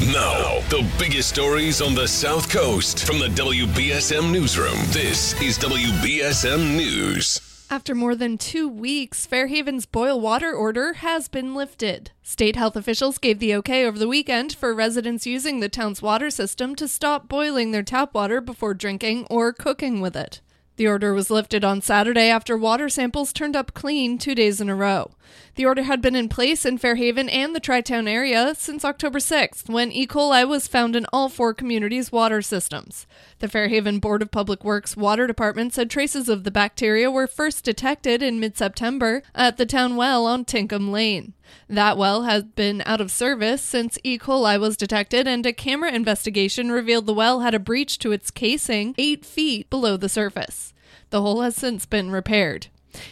Now, the biggest stories on the South Coast from the WBSM Newsroom. This is WBSM News. After more than two weeks, Fairhaven's boil water order has been lifted. State health officials gave the okay over the weekend for residents using the town's water system to stop boiling their tap water before drinking or cooking with it. The order was lifted on Saturday after water samples turned up clean two days in a row. The order had been in place in Fairhaven and the Tri Town area since October 6th, when E. coli was found in all four communities' water systems. The Fairhaven Board of Public Works Water Department said traces of the bacteria were first detected in mid September at the town well on Tinkham Lane. That well has been out of service since E. coli was detected, and a camera investigation revealed the well had a breach to its casing eight feet below the surface. The hole has since been repaired.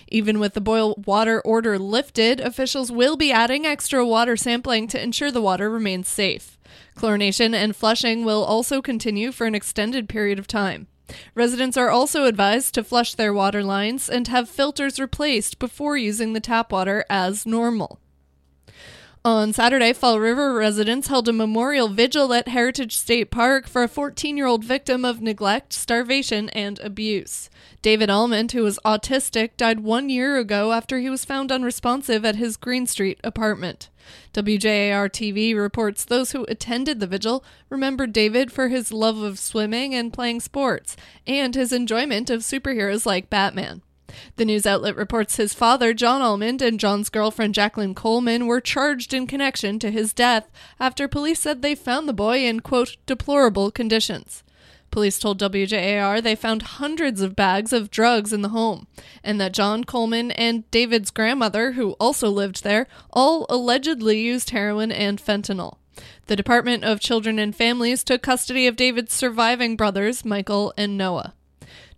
Even with the boil water order lifted, officials will be adding extra water sampling to ensure the water remains safe. Chlorination and flushing will also continue for an extended period of time. Residents are also advised to flush their water lines and have filters replaced before using the tap water as normal. On Saturday, Fall River residents held a memorial vigil at Heritage State Park for a 14 year old victim of neglect, starvation, and abuse. David Almond, who was autistic, died one year ago after he was found unresponsive at his Green Street apartment. WJAR TV reports those who attended the vigil remembered David for his love of swimming and playing sports, and his enjoyment of superheroes like Batman. The news outlet reports his father, John Almond, and John's girlfriend, Jacqueline Coleman, were charged in connection to his death after police said they found the boy in, quote, deplorable conditions. Police told WJAR they found hundreds of bags of drugs in the home, and that John Coleman and David's grandmother, who also lived there, all allegedly used heroin and fentanyl. The Department of Children and Families took custody of David's surviving brothers, Michael and Noah.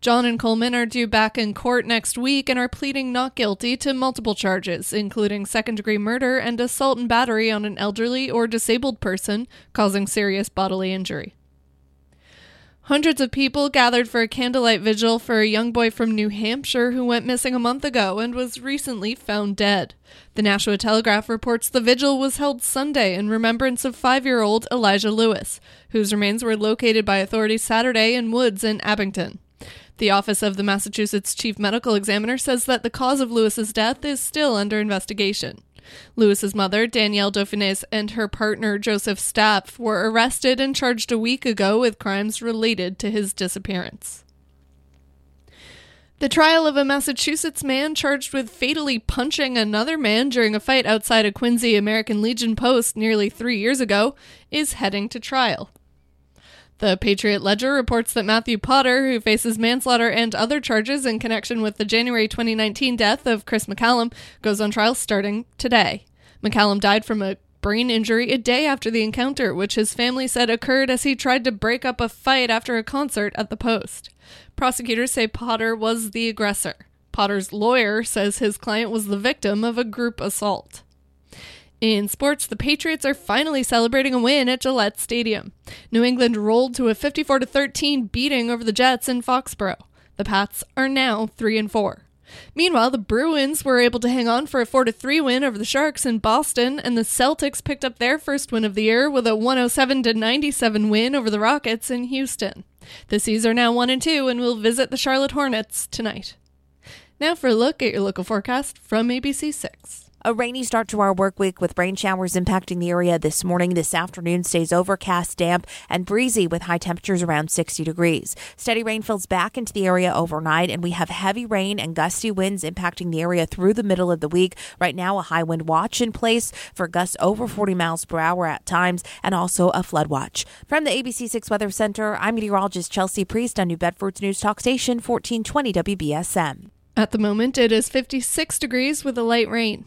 John and Coleman are due back in court next week and are pleading not guilty to multiple charges, including second degree murder and assault and battery on an elderly or disabled person causing serious bodily injury. Hundreds of people gathered for a candlelight vigil for a young boy from New Hampshire who went missing a month ago and was recently found dead. The Nashua Telegraph reports the vigil was held Sunday in remembrance of five year old Elijah Lewis, whose remains were located by authorities Saturday in woods in Abington. The Office of the Massachusetts Chief Medical Examiner says that the cause of Lewis's death is still under investigation. Lewis's mother, Danielle Dauphinais, and her partner, Joseph Stapp, were arrested and charged a week ago with crimes related to his disappearance. The trial of a Massachusetts man charged with fatally punching another man during a fight outside a Quincy American Legion post nearly three years ago is heading to trial. The Patriot Ledger reports that Matthew Potter, who faces manslaughter and other charges in connection with the January 2019 death of Chris McCallum, goes on trial starting today. McCallum died from a brain injury a day after the encounter, which his family said occurred as he tried to break up a fight after a concert at the Post. Prosecutors say Potter was the aggressor. Potter's lawyer says his client was the victim of a group assault. In sports, the Patriots are finally celebrating a win at Gillette Stadium. New England rolled to a 54 13 beating over the Jets in Foxborough. The Pats are now 3 and 4. Meanwhile, the Bruins were able to hang on for a 4 3 win over the Sharks in Boston, and the Celtics picked up their first win of the year with a 107 97 win over the Rockets in Houston. The C's are now 1 and 2 and will visit the Charlotte Hornets tonight. Now for a look at your local forecast from ABC6. A rainy start to our work week with rain showers impacting the area this morning. This afternoon stays overcast, damp, and breezy with high temperatures around 60 degrees. Steady rain fills back into the area overnight, and we have heavy rain and gusty winds impacting the area through the middle of the week. Right now, a high wind watch in place for gusts over 40 miles per hour at times, and also a flood watch. From the ABC6 Weather Center, I'm meteorologist Chelsea Priest on New Bedford's News Talk Station 1420 WBSM. At the moment, it is 56 degrees with a light rain.